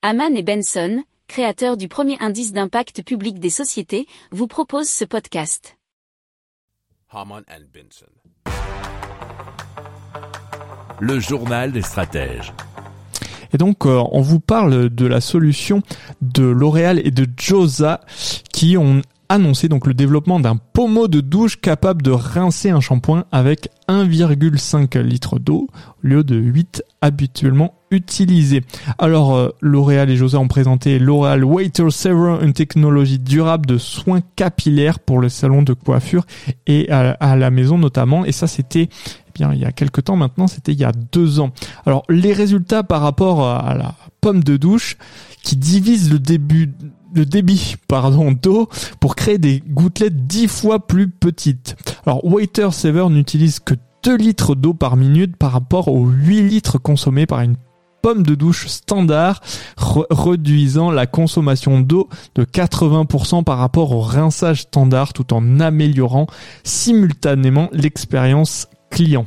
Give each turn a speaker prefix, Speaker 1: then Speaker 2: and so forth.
Speaker 1: Haman et Benson, créateurs du premier indice d'impact public des sociétés, vous proposent ce podcast.
Speaker 2: Haman and Benson.
Speaker 3: Le journal des stratèges.
Speaker 4: Et donc, euh, on vous parle de la solution de L'Oréal et de Josa qui ont annoncé donc le développement d'un pommeau de douche capable de rincer un shampoing avec 1,5 litre d'eau au lieu de 8 habituellement utilisés. Alors euh, L'Oréal et Josa ont présenté L'Oréal Waiter Saver, une technologie durable de soins capillaires pour le salon de coiffure et à, à la maison notamment. Et ça c'était eh bien il y a quelques temps maintenant, c'était il y a deux ans. Alors les résultats par rapport à la pomme de douche qui divise le début le débit pardon d'eau pour créer des gouttelettes dix fois plus petites. Alors Waiter Saver n'utilise que 2 litres d'eau par minute par rapport aux 8 litres consommés par une pomme de douche standard, réduisant la consommation d'eau de 80% par rapport au rinçage standard tout en améliorant simultanément l'expérience client.